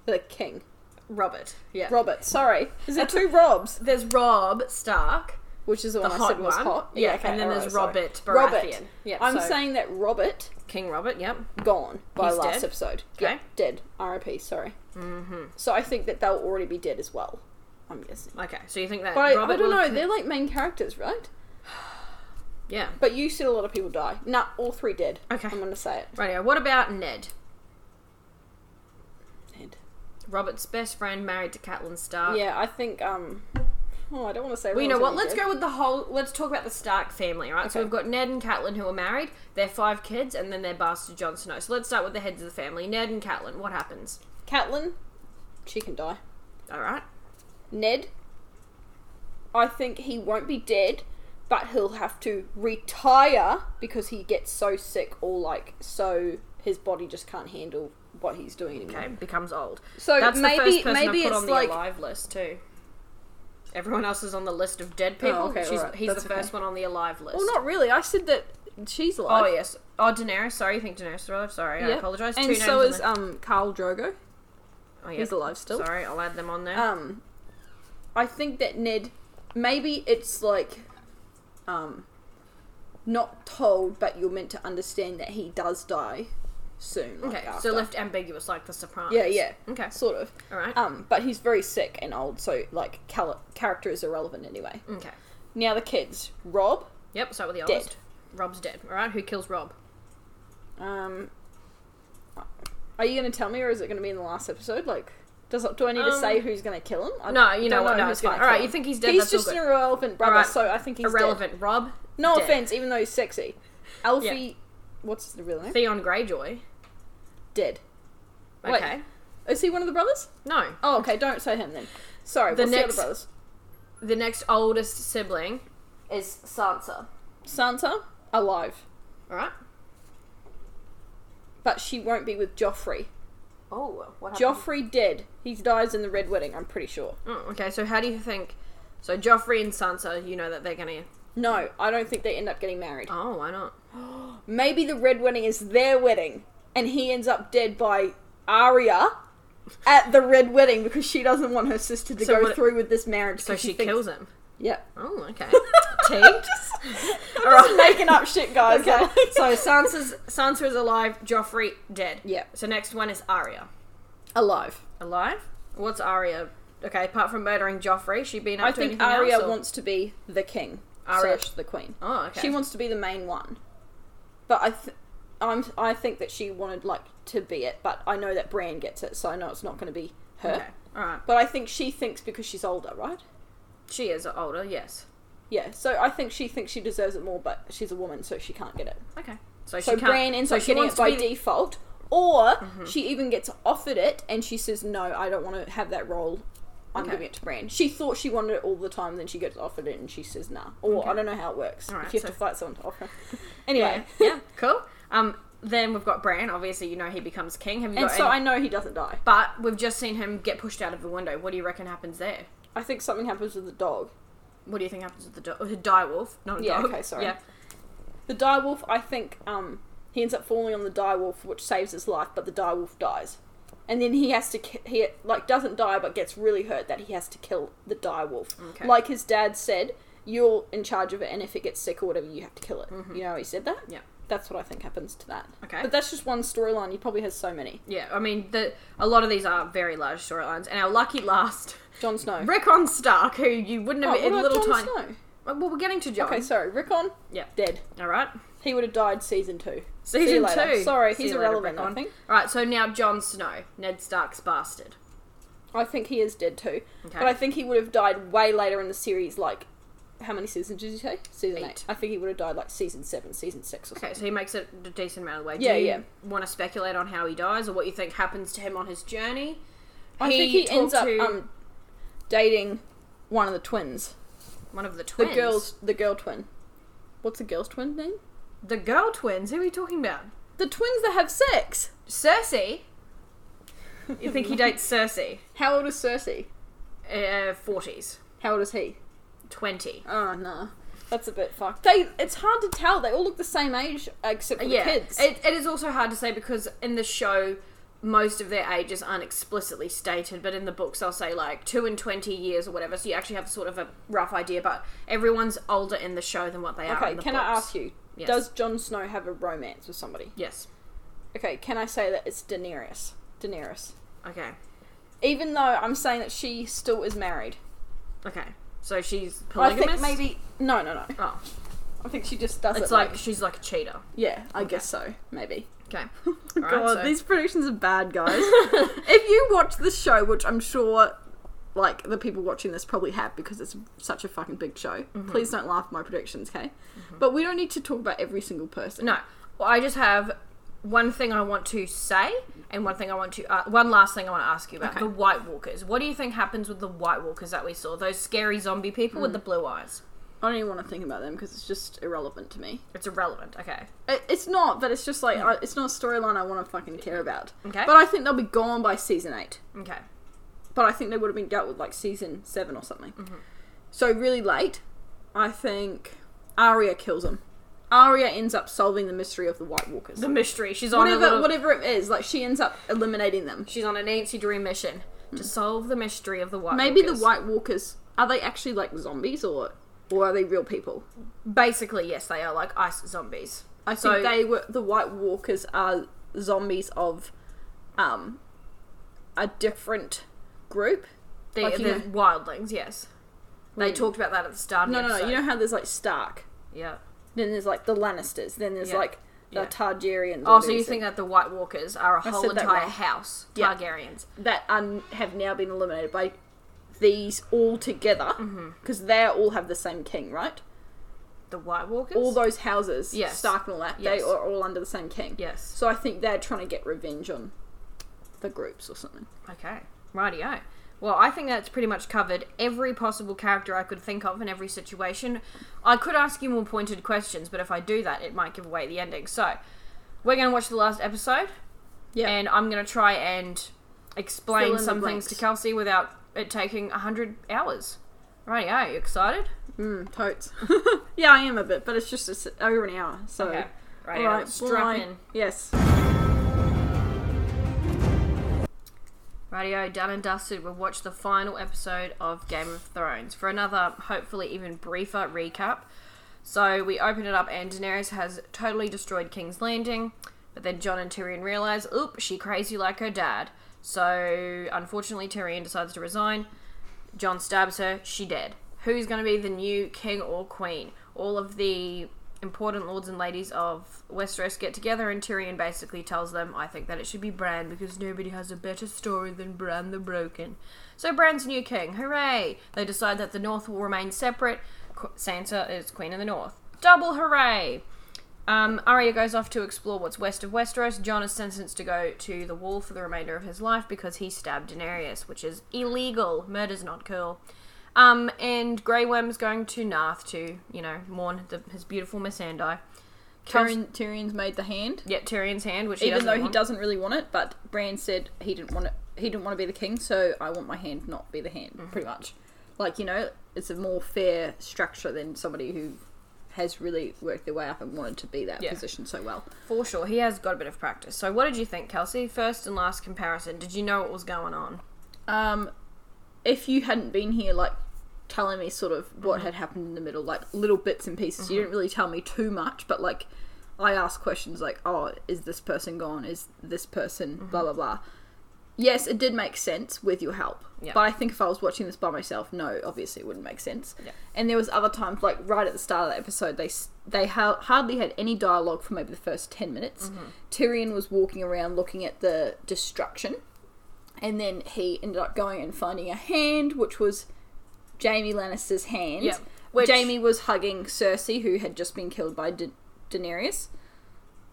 The king, Robert. Yeah. Robert. Sorry, is there two Robs? There's Robb Stark, which is the one I said was one. hot. Yeah, okay, and then alright, there's sorry. Robert Robert. Baratheon. Yep, I'm so saying that Robert King Robert. Yep. gone by He's last dead? episode. Okay. Yeah, dead. R.I.P. Sorry. Mm-hmm. So I think that they'll already be dead as well. I'm guessing. Okay, so you think that But I, Robert I don't will know. con- They're like main characters, right? [SIGHS] yeah. But you said a lot of people die. Nah, all three dead. Okay. I'm gonna say it. Radio. What about Ned? Dead. Robert's best friend, married to Catelyn Stark. Yeah, I think. Um. Oh, I don't want to say. Well, you know what? Let's gonna go with the whole. Let's talk about the Stark family, right? So we've got Ned and Catelyn who are married. They're five kids, and then their bastard Jon Snow. So let's start with the heads of the family. Ned and Catelyn. What happens? Catelyn, she can die. All right. Ned, I think he won't be dead, but he'll have to retire because he gets so sick or like so his body just can't handle what he's doing anymore. Okay. Becomes old. So That's maybe the first person maybe it's on the like alive list too. Everyone else is on the list of dead people. okay, She's, alright, he's that's the first okay. one on the alive list. well, not really. I said that she's alive. Oh yes. Oh Daenerys. Sorry, you think Daenerys is alive? Sorry, I apologize. And Two so is on um Khal Drogo. oh, yeah. He's alive still. Sorry, I'll add them on there. Um, I think that Ned, maybe it's like, um, not told, but you're meant to understand that he does die soon. like, okay, so left ambiguous like the Sopranos. Yeah, yeah, Okay. sort of. All right. Um, but he's very sick and old, so like cal- character is irrelevant anyway. okay. Now the kids, Robb. Yep. Start with the Dead. oldest. Robb's dead. All right. Who kills Robb? Um, are you going to tell me, or is it going to be in the last episode? Like, does do I need to Um, say who's going to kill him? I No, you know what? No, it's fine. All right, you think he's dead? He's That's just an irrelevant brother, Alright. so I think he's dead. Irrelevant. Robb. No Dead. offense, even though he's sexy. Alfie, what's the real name? Theon Greyjoy. Dead. Wait. Okay. Is he one of the brothers? No. Oh, okay. Don't say him then. Sorry. The what's next- the other brothers? The next oldest sibling is Sansa. Sansa alive, All right. but she won't be with Joffrey. Oh, what Joffrey dead. He dies in the Red Wedding. I'm pretty sure. Oh, okay, so how do you think? So Joffrey and Sansa, you know that they're gonna. No, I don't think they end up getting married. Oh, why not? [GASPS] Maybe the Red Wedding is their wedding, and he ends up dead by Arya at the Red Wedding because she doesn't want her sister to So go what- through with this marriage. So 'cause she thinks- kills him. Yep. Oh, okay. [LAUGHS] Tea. I'm just making up shit, guys. Okay. so Sansa's Sansa is alive. Joffrey dead. Yeah. So next one is Arya. alive. Alive. What's Arya? Okay, apart from murdering Joffrey, she been up I to think anything Arya else? or- wants to be the king Arya- the queen. Oh, okay. She wants to be the main one, but I, th- I'm, I think that she wanted like to be it. But I know that Bran gets it, so I know it's not going to be her. Okay. All right. But I think she thinks because she's older, right? She is older. Yes. Yeah. So I think she thinks she deserves it more, but she's a woman, so she can't get it. Okay. So, So she can't. Bran ends so up getting it by be- Mm-hmm. default, or she even gets offered it, and she says, "No, I don't want to have that role. I'm Okay. giving it to Bran." She thought she wanted it all the time, then she gets offered it, and she says, "Nah." Or Okay. I don't know how it works. Alright, if you have to fight someone to offer. anyway, Yeah. yeah. Cool. Um. Then we've got Bran. Obviously, you know he becomes king. Have you and so any- I know he doesn't die. But we've just seen him get pushed out of the window. What do you reckon happens there? I think something happens with the dog. What do you think happens with the dog? The direwolf, not a Yeah, dog. okay, sorry. Yeah. The direwolf, I think, um, he ends up falling on the direwolf, which saves his life, but the direwolf dies. And then he has to, ki- he like doesn't die, but gets really hurt that he has to kill the direwolf. Okay. Like his dad said, you're in charge of it, and if it gets sick or whatever, you have to kill it. You know, how he said that. Mm-hmm. Yeah. That's what I think happens to that. Okay. But that's just one storyline. He probably has so many. Yeah. I mean, the a lot of these are very large storylines, and our lucky last, [LAUGHS] Jon Snow. Rickon Stark, who you wouldn't oh, have what in about little Jon tiny. Snow? Well, we're getting to Jon. Okay, sorry. Rickon, Yeah. dead. All right. He would have died season two. See Season later. two. Sorry, See he's you later, irrelevant, I think. All right. So now Jon Snow, Ned Stark's bastard. I think he is dead too. Okay. But I think he would have died way later in the series, like how many seasons did you say? Season eight. Eight. I think he would have died like season seven, season six or something. Okay, so he makes it a decent amount of way. Yeah, you yeah. Want to speculate on how he dies, or what you think happens to him on his journey? I think he ends up to um, dating one of the twins. one of the twins. The girl's the girl twin. What's the girl's twin name? The girl twins. Who are you talking about? The twins that have sex. Cersei. [LAUGHS] You think he dates Cersei? How old is Cersei? Uh, forties, How old is he? twenty. Oh no. That's a bit fucked. They it's hard to tell. They all look the same age except for the kids. It, it is also hard to say because in the show, most of their ages aren't explicitly stated, but in the books they'll say like two and twenty years or whatever. So you actually have sort of a rough idea. But everyone's older in the show than what they are. Okay, in the can I ask you? Yes. Does Jon Snow have a romance with somebody? Yes. Okay, can I say that it's Daenerys? Daenerys. Okay. Even though I'm saying that she still is married. Okay. So she's polygamous? I think maybe no, no, no. Oh, I think she just does it's it like, like, she's like a cheater. yeah, I guess so, maybe. Okay. [LAUGHS] God, Alright, so- these predictions are bad, guys. [LAUGHS] if you watch the show, which I'm sure like the people watching this probably have because it's such a fucking big show, Mm-hmm. please don't laugh at my predictions, okay? But we don't need to talk about every single person. No. Well, I just have one thing I want to say and one thing I want to uh, one last thing I want to ask you about Okay. the White Walkers. What do you think happens with the White Walkers that we saw? Those scary zombie people Hmm. with the blue eyes. I don't even want to think about them because it's just irrelevant to me. It's irrelevant. Okay. It, it's not, but it's just like I, it's not a storyline I want to fucking care about. Okay. But I think they'll be gone by season eight. Okay. But I think they would have been dealt with like season seven or something. Mm-hmm. So really late, I think Arya kills him. Arya ends up solving the mystery of the White Walkers. The mystery. She's on whatever, a little, whatever it is, like she ends up eliminating them. She's on a Nancy Drew mission to solve the mystery of the White Maybe Walkers. the White Walkers are they actually like zombies or or are they real people? Basically, yes, they are like ice zombies. I So- think they were the White Walkers are zombies of um a different group. The, Like, the know- wildlings, yes. They talked about that at the start of No, no, episode. You know how there's like Stark, Yeah. then there's like the Lannisters, then there's Yeah. like the Yeah. Oh, so you think that the White Walkers are a I whole entire wrong. house? Yeah. Targaryens. that have now been eliminated by these all together Mm-hmm. because they all have the same king, right? The White Walkers? All those houses, Yes. Stark and all that, Yes. they are all under the same king. Yes. So I think they're trying to get revenge on the groups or something. Okay. Rightio. Well, I think that's pretty much covered every possible character I could think of in every situation. I could ask you more pointed questions, but if I do that, it might give away the ending. So, we're going to watch the last episode, Yeah. and I'm going to try and explain some things to. Kelsie without it taking 100 hours. Rightio. You excited? Mm, totes. [LAUGHS] yeah, I am a bit, but it's just it's over an hour. So, Okay. Rightio. all right, strap in. Yes. Radio done and dusted. We've watched the final episode of Game of Thrones for another, hopefully even briefer recap. So we open it up, and Daenerys has totally destroyed King's Landing. But then Jon and Tyrion realize, oop, she crazy like her dad. So unfortunately, Tyrion decides to resign. Jon stabs her. She dead. Who's going to be the new king or queen? All of the important lords and ladies of Westeros get together, and Tyrion basically tells them, "I think that it should be Bran because nobody has a better story than Bran the Broken." So Bran's new king. Hooray! They decide that the North will remain separate. Sansa is queen of the North. Double hooray! Um, Arya goes off to explore what's west of Westeros. Jon is sentenced to go to the wall for the remainder of his life because he stabbed Daenerys, which is illegal. Murder's not cool. Um, and Grey Worm's going to Naath to, you know, mourn the, his beautiful Missandei. Kels- Tyrion, Tyrion's made the hand, yeah, Tyrion's hand, which he even though he doesn't really want it. But Bran said he didn't want it. He didn't want to be the king, so I want my hand not be the hand. Mm-hmm. Pretty much, like you know, it's a more fair structure than somebody who has really worked their way up and wanted to be that Yeah. position so well. For sure, he has got a bit of practice. So, what did you think, Kelsie? First and last comparison. Did you know what was going on? Um, if you hadn't been here, like telling me sort of Mm-hmm. what had happened in the middle, like little bits and pieces, you didn't really tell me too much, but like I asked questions like, "Oh, is this person gone? Is this person Mm-hmm. blah blah blah." Yes, it did make sense with your help, Yeah. but I think if I was watching this by myself, no, obviously it wouldn't make sense. Yeah. And there was other times, like right at the start of the episode, they they ha- hardly had any dialogue for maybe the first ten minutes. Mm-hmm. Tyrion was walking around looking at the destruction, and then he ended up going and finding a hand, which was Jaime Lannister's hand. Yeah, which- Jaime was hugging Cersei, who had just been killed by da- Daenerys.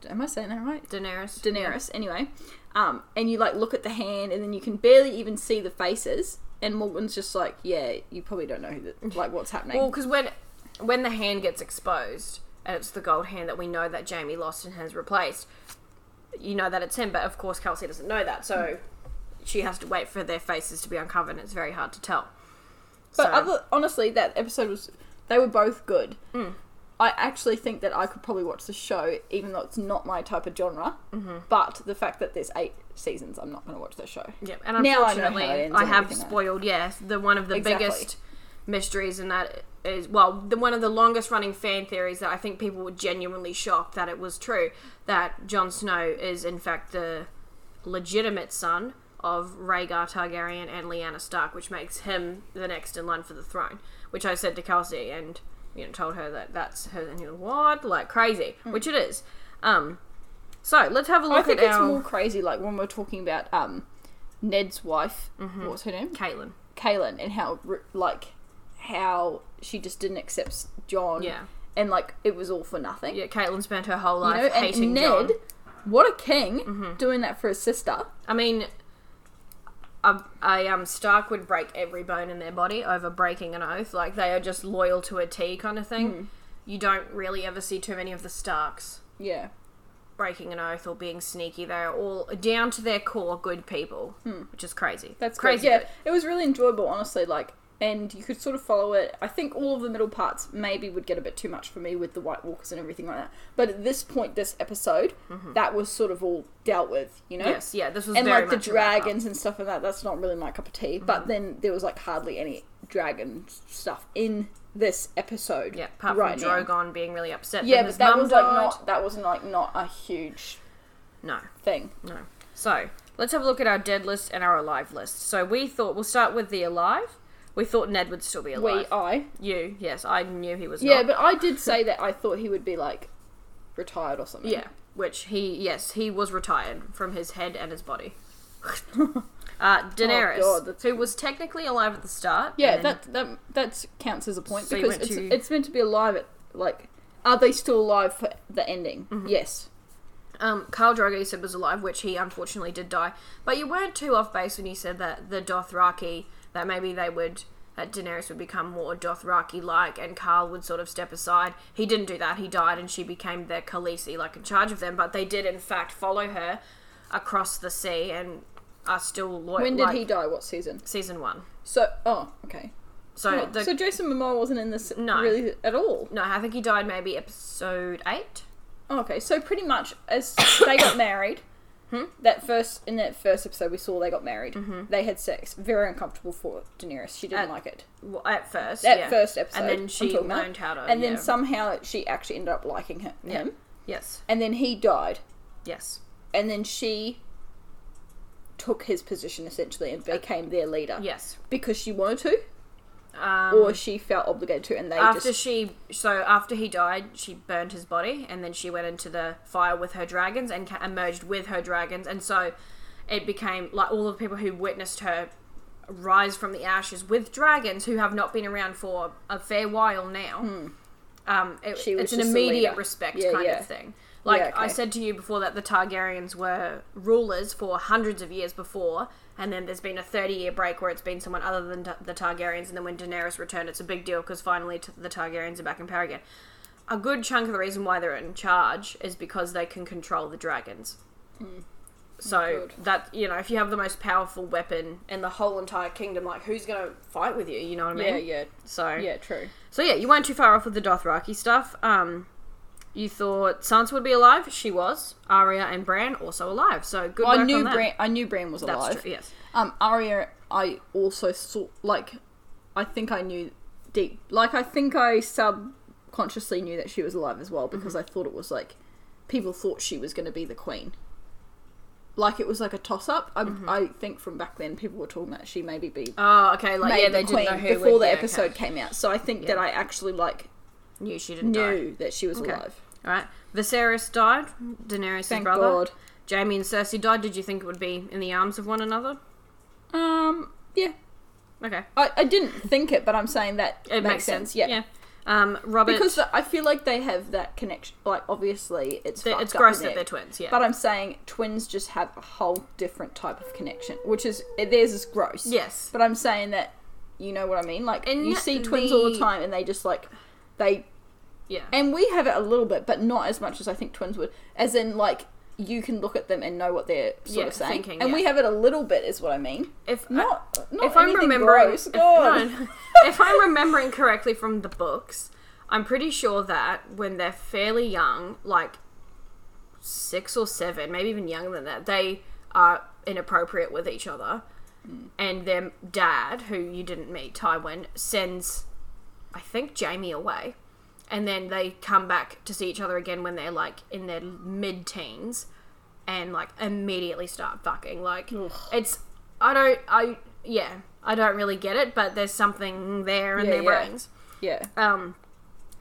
Am I saying that right? Daenerys. Daenerys, anyway. Um, and you like look at the hand, and then you can barely even see the faces. And Morgan's just like, "Yeah, you probably don't know who the, like what's happening." Well, because when when the hand gets exposed, and it's the gold hand that we know that Jaime lost and has replaced, you know that it's him. But of course, Kelsie doesn't know that, so she has to wait for their faces to be uncovered. and It's very hard to tell. But So- other honestly, that episode was they were both good. Mm. I actually think that I could probably watch the show, even though it's not my type of genre. Mm-hmm. But the fact that there's eight seasons, I'm not going to watch the show. Yep, and Now I unfortunately, I, have spoiled. Yes, the one of the Exactly. biggest mysteries, and that is well, the one of the longest running fan theories that I think people were genuinely shocked that it was true that Jon Snow is in fact the legitimate son of Rhaegar Targaryen and Lyanna Stark, which makes him the next in line for the throne. Which I said to Kelsie and you know told her that that's her, and you know what, like crazy, which it is. Um, so let's have a Hmm. I look think at it's our more crazy, like when we're talking about um, Ned's wife. Mm-hmm. What was her name? Catelyn. Kaylin, and how like how she just didn't accept Jon. Yeah. and like it was all for nothing. Yeah, Catelyn spent her whole you life know, and hating Ned, Jon. Mm-hmm. what a king, doing that for his sister. I mean, a, a um Stark would break every bone in their body over breaking an oath. Like they are just loyal to a T kind of thing. Hmm. You don't really ever see too many of the Starks Yeah, breaking an oath or being sneaky. They are all down to their core good people, which is crazy. Hmm. that's crazy. crazy. Yeah, it was really enjoyable, honestly. Like, and you could sort of follow it. I think all of the middle parts maybe would get a bit too much for me with the White Walkers and everything like that. But at this point, this episode, that was sort of all dealt with. You know. Mm-hmm. Yes, yeah, this was and like the dragons and stuff and that that's not really my cup of tea but then there was like hardly any dragon stuff in this episode Yeah, apart right from now. Drogon being really upset. yeah that but that was like not that was like not a huge no. thing No. So, let's have a look at our dead list and our alive list. So, we thought, we'll start with the alive. We thought Ned would still be alive. we i You, yes, I knew he was yeah not. but i did say that i thought he would be like retired or something Yeah, which he, yes, he was retired from his head and his body. [LAUGHS] uh, Daenerys, Oh, God, who was technically alive at the start. yeah that that that counts as a point So because it's, to- it's meant to be alive at like are they still alive for the ending Mm-hmm. yes Um, Khal Drogo you said was alive, which he unfortunately did die. But you weren't too off base when you said that the Dothraki, that maybe they would, that Daenerys would become more Dothraki-like and Khal would sort of step aside. He didn't do that. He died and she became their Khaleesi, like in charge of them. But they did in fact follow her across the sea and are still loyal. when did like, he die what season Season one. so oh okay So Oh, the so Jason Momoa wasn't in this No. really at all. no, I think he died maybe episode eight. Oh, okay, so pretty much as they got [COUGHS] married, Hmm? that first in that first episode we saw they got married. Mm-hmm. They had sex. Very uncomfortable for Daenerys. She didn't At- like it. Well, at first, That yeah. first episode, and then she learned how to. And then somehow she actually ended up liking him. Yeah. him. Yes, And then he died. yes. And then she took his position essentially and became their leader Yes. because she wanted to, Um, or she felt obligated to, and they after just she, so after he died, she burned his body, and then she went into the fire with her dragons and ca- emerged with her dragons, and so it became like all the people who witnessed her rise from the ashes with dragons who have not been around for a fair while now. Um, it, Hmm. She was it's an immediate respect Yeah, kind yeah. of thing. Like Yeah, I said to you before, that the Targaryens were rulers for hundreds of years before, and then there's been a 30 year break where it's been someone other than the Targaryens, and then when Daenerys returned, it's a big deal because finally t- the Targaryens are back in power again. A good chunk of the reason why they're in charge is because they can control the dragons. So Hmm. Good. that you know, if you have the most powerful weapon in the whole entire kingdom, like who's gonna fight with you? You know what I mean? yeah, yeah, So yeah, true. so yeah, you weren't too far off with the Dothraki stuff. Um, you thought Sansa would be alive. She was. Arya and Bran also alive. So good Well, I knew on that. Bran. I knew Bran was That's alive. true. Yes. Um, Arya, I also saw like, I think I knew deep, like I think I subconsciously knew that she was alive as well because Mm-hmm. I thought it was like, people thought she was going to be the queen. Like it was like a toss up. I, Mm-hmm. I think from back then people were talking that she maybe be Oh, okay. Like yeah, the they didn't know who before would, the yeah, episode okay. came out. So I think that I actually like knew she didn't die. knew that she was Okay. alive. All right. Viserys died. Daenerys' Thank brother. God. Jaime and Cersei died. Did you think it would be in the arms of one another? Um, yeah, Okay. I, I didn't think it, but I'm saying that It makes, sense. Yeah. Yeah. Um, Robert. Because I feel like they have that connection. Like, obviously, it's it's gross that they're twins. Yeah. But I'm saying twins just have a whole different type of connection, which is theirs is gross. yes. But I'm saying that you know what I mean. Like In you see twins all the the- time, and they just like they Yeah. and we have it a little bit, but not as much as I think twins would. As in, like you can look at them and know what they're sort Yeah, of saying, thinking, and we have it a little bit, is what I mean. if Not, not if I'm remembering, gross. if, no, [LAUGHS] if I'm remembering correctly from the books, I'm pretty sure that when they're fairly young, like six or seven, maybe even younger than that, they are inappropriate with each other. Hmm. And their dad, who you didn't meet, Tywin, sends, I think, Jaime away. And then they come back to see each other again when they're like in their mid teens and like immediately start fucking. Like, it's, I don't, I, yeah, I don't really get it, but there's something there in Yeah, their yeah. brains. Yeah. Um,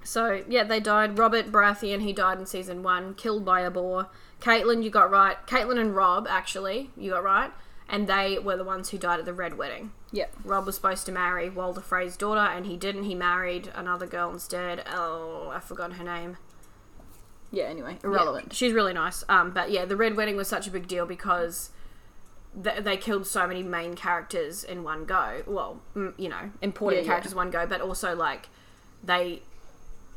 so yeah, they died. Robert Baratheon, he died in season one, killed by a boar. Catelyn, you got right. Catelyn and Robb, actually, you got right, and they were the ones who died at the Red Wedding. Yeah. Robb was supposed to marry Walder Frey's daughter, and he didn't. He married another girl instead. Oh, I forgot her name. Yeah, anyway. Yeah, Irrelevant. she's really nice. Um, but yeah, the Red Wedding was such a big deal because th- they killed so many main characters in one go. Well, mm, you know, important Yeah, yeah. characters in one go, but also like they.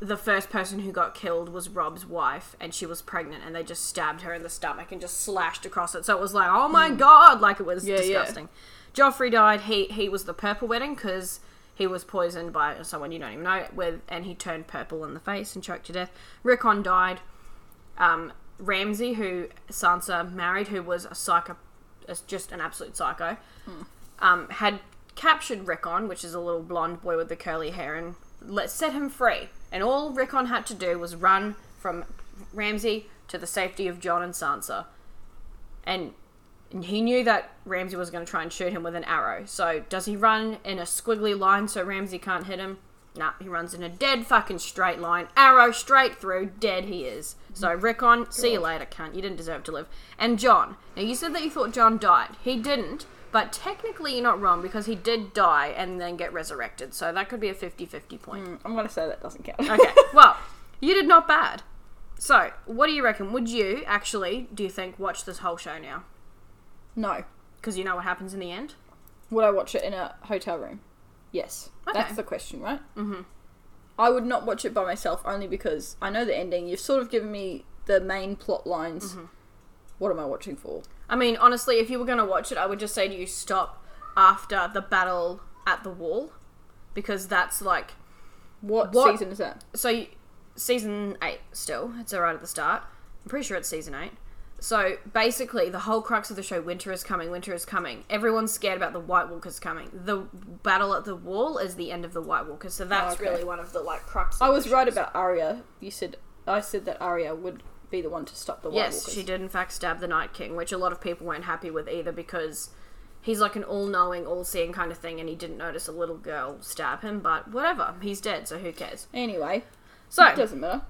The first person who got killed was Robb's wife, and she was pregnant, and they just stabbed her in the stomach and just slashed across it. So it was like, oh my god, like it was Mm. Yeah, yeah. disgusting. Joffrey died. He he was the purple wedding because he was poisoned by someone you don't even know with, and he turned purple in the face and choked to death. Rickon died. Um, Ramsay, who Sansa married, who was a psycho, just an absolute psycho, um, had captured Rickon, which is a little blonde boy with the curly hair, and let set him free. And all Rickon had to do was run from Ramsay to the safety of Jon and Sansa. And he knew that Ramsay was going to try and shoot him with an arrow. So does he run in a squiggly line so Ramsay can't hit him? Nah, he runs in a dead fucking straight line. Arrow straight through. Dead he is. So mm. Rickon, see you later, cunt. You didn't deserve to live. And Jon. Now you said that you thought Jon died. He didn't. But technically you're not wrong because he did die and then get resurrected. So that could be a 50-50 point. Mm, I'm gonna say that doesn't count. Okay. [LAUGHS] well, you did not bad. So, what do you reckon? Would you actually, do you think, watch this whole show now? no. Because you know what happens in the end? Would I watch it in a hotel room? Yes. Okay. That's the question, right? Mm-hmm. I would not watch it by myself only because I know the ending. You've sort of given me the main plot lines. Mm-hmm. What am I watching for? I mean, honestly, if you were going to watch it, I would just say to you stop after the battle at the wall. Because that's like. What, What- season is that? So, you, season 8 still. It's right at the start. I'm pretty sure it's season 8. So, basically, the whole crux of the show winter is coming, winter is coming. Everyone's scared about the White Walkers coming. The battle at the wall is the end of the White Walkers. So, oh, that's okay. really one of the like crux I was right shows. about Arya. You said I said that Arya would be the one to stop the White Yes, Walkers. she did in fact stab the Night King, which a lot of people weren't happy with either because he's like an all-knowing, all-seeing kind of thing, and he didn't notice a little girl stab him. But whatever, he's dead, so who cares? Anyway, So, it doesn't matter.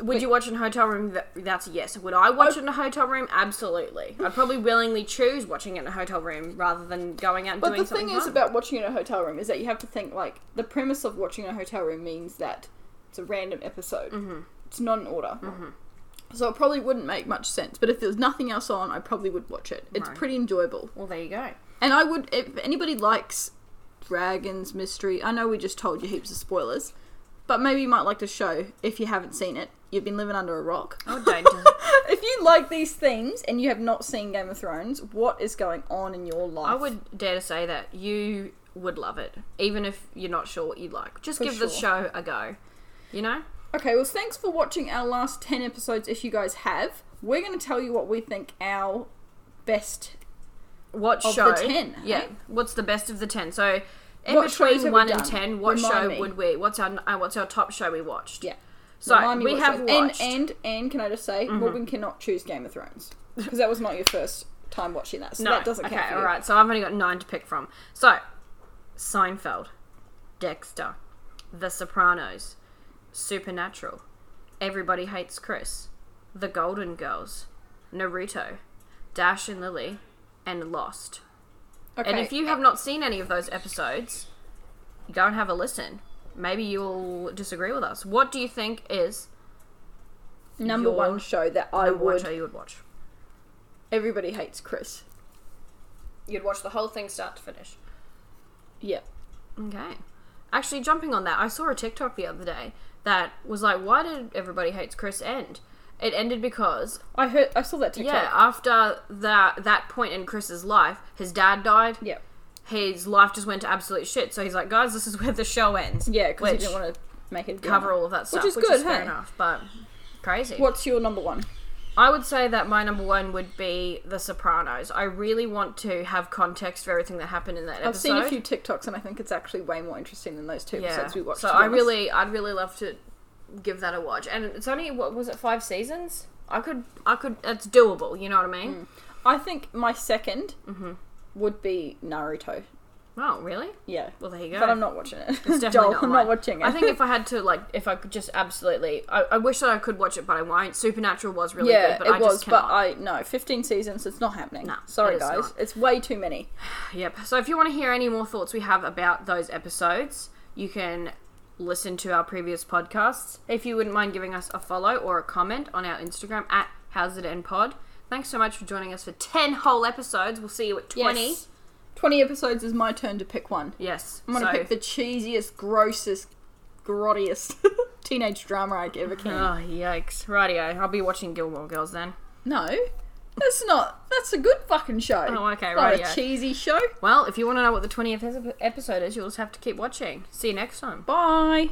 would you watch in a hotel room? That's a yes. Would I watch it in a hotel room? Absolutely. I'd probably willingly choose watching it in a hotel room rather than going out and But doing something. But the thing is about watching in a hotel room is that you have to think like the premise of watching in a hotel room means that it's a random episode. Mm-hmm. It's not an order. Mm-hmm. So it probably wouldn't make much sense. But if there was nothing else on, I probably would watch it. It's Right. pretty enjoyable. well, there you go. And I would, if anybody likes dragons, mystery, I know we just told you heaps of spoilers, but maybe you might like the show if you haven't seen it. You've been living under a rock. Oh, don't. [LAUGHS] if you like these things and you have not seen Game of Thrones, what is going on in your life? I would dare to say that you would love it, even if you're not sure what you like. Just For give the show a go. You know? Okay, well, thanks for watching our last 10 episodes if you guys have. We're going to tell you what we think our best. What Of show? the 10, Yeah. eh? What's the best of the ten? So in What between one and ten, what Remind show me. would we? What's our uh, what's our top show we watched? Yeah. So Remind we have shows. watched. Mm-hmm. And, and, and can I just say, Morgan cannot choose Game of Thrones. Because that was not your first time watching that. So no, that doesn't okay, count for all right. So I've only got nine to pick from. So Seinfeld, Dexter, The Sopranos, Supernatural, Everybody Hates Chris, The Golden Girls, Naruto, Dash and Lily, and Lost. Okay. And if you have not seen any of those episodes, go and have a listen. Maybe you'll disagree with us. What do you think is Number your- one show that I one would. show you would watch? Everybody hates Chris. You'd watch the whole thing start to finish. Yeah. Okay. Actually, jumping on that, I saw a TikTok the other day that was like, "Why did everybody hates Chris end?" It ended because I heard. I saw that TikTok. yeah, after that that point in Chris's life, his dad died. Yeah. His life just went to absolute shit. So he's like, "Guys, this is where the show ends." Yeah, because he didn't want to make it cover all of that stuff, is which good, is fair hey? enough. But crazy. What's your number one? I would say that my number one would be The Sopranos. I really want to have context for everything that happened in that episode. I've seen a few TikToks and I think it's actually way more interesting than those two yeah. episodes we watched. so I really, I'd really love to give that a watch. And it's only what was it, five seasons? I could, I could. It's doable. You know what I mean? Mm. I think my 2nd Mm-hmm. would be Naruto. Oh, really? Yeah. Well, there you go. But I'm not watching it. It's definitely [LAUGHS] Joel, not I'm not watching it. I think if I had to, like, if I could just absolutely, I, I wish that I could watch it, but I won't. Supernatural was really yeah, good, but it I was, just cannot. but I no, 15 seasons. It's not happening. No, Sorry, it guys. not. It's way too many. [SIGHS] Yep. So if you want to hear any more thoughts we have about those episodes, you can listen to our previous podcasts. If you wouldn't mind giving us a follow or a comment on our Instagram at How's It End Pod. Thanks so much for joining us for 10 whole episodes. We'll see you at 20. Yes. 20 episodes is my turn to pick one. Yes. I'm gonna so, pick the cheesiest, grossest, grottiest [LAUGHS] teenage drama I ever can. Oh, yikes. Rightio. I'll be watching Gilmore Girls then. No, that's not. That's a good fucking show. Oh, okay, Not rightio. a cheesy show. Well, if you want to know what the 20th episode is, you'll just have to keep watching. See you next time. Bye.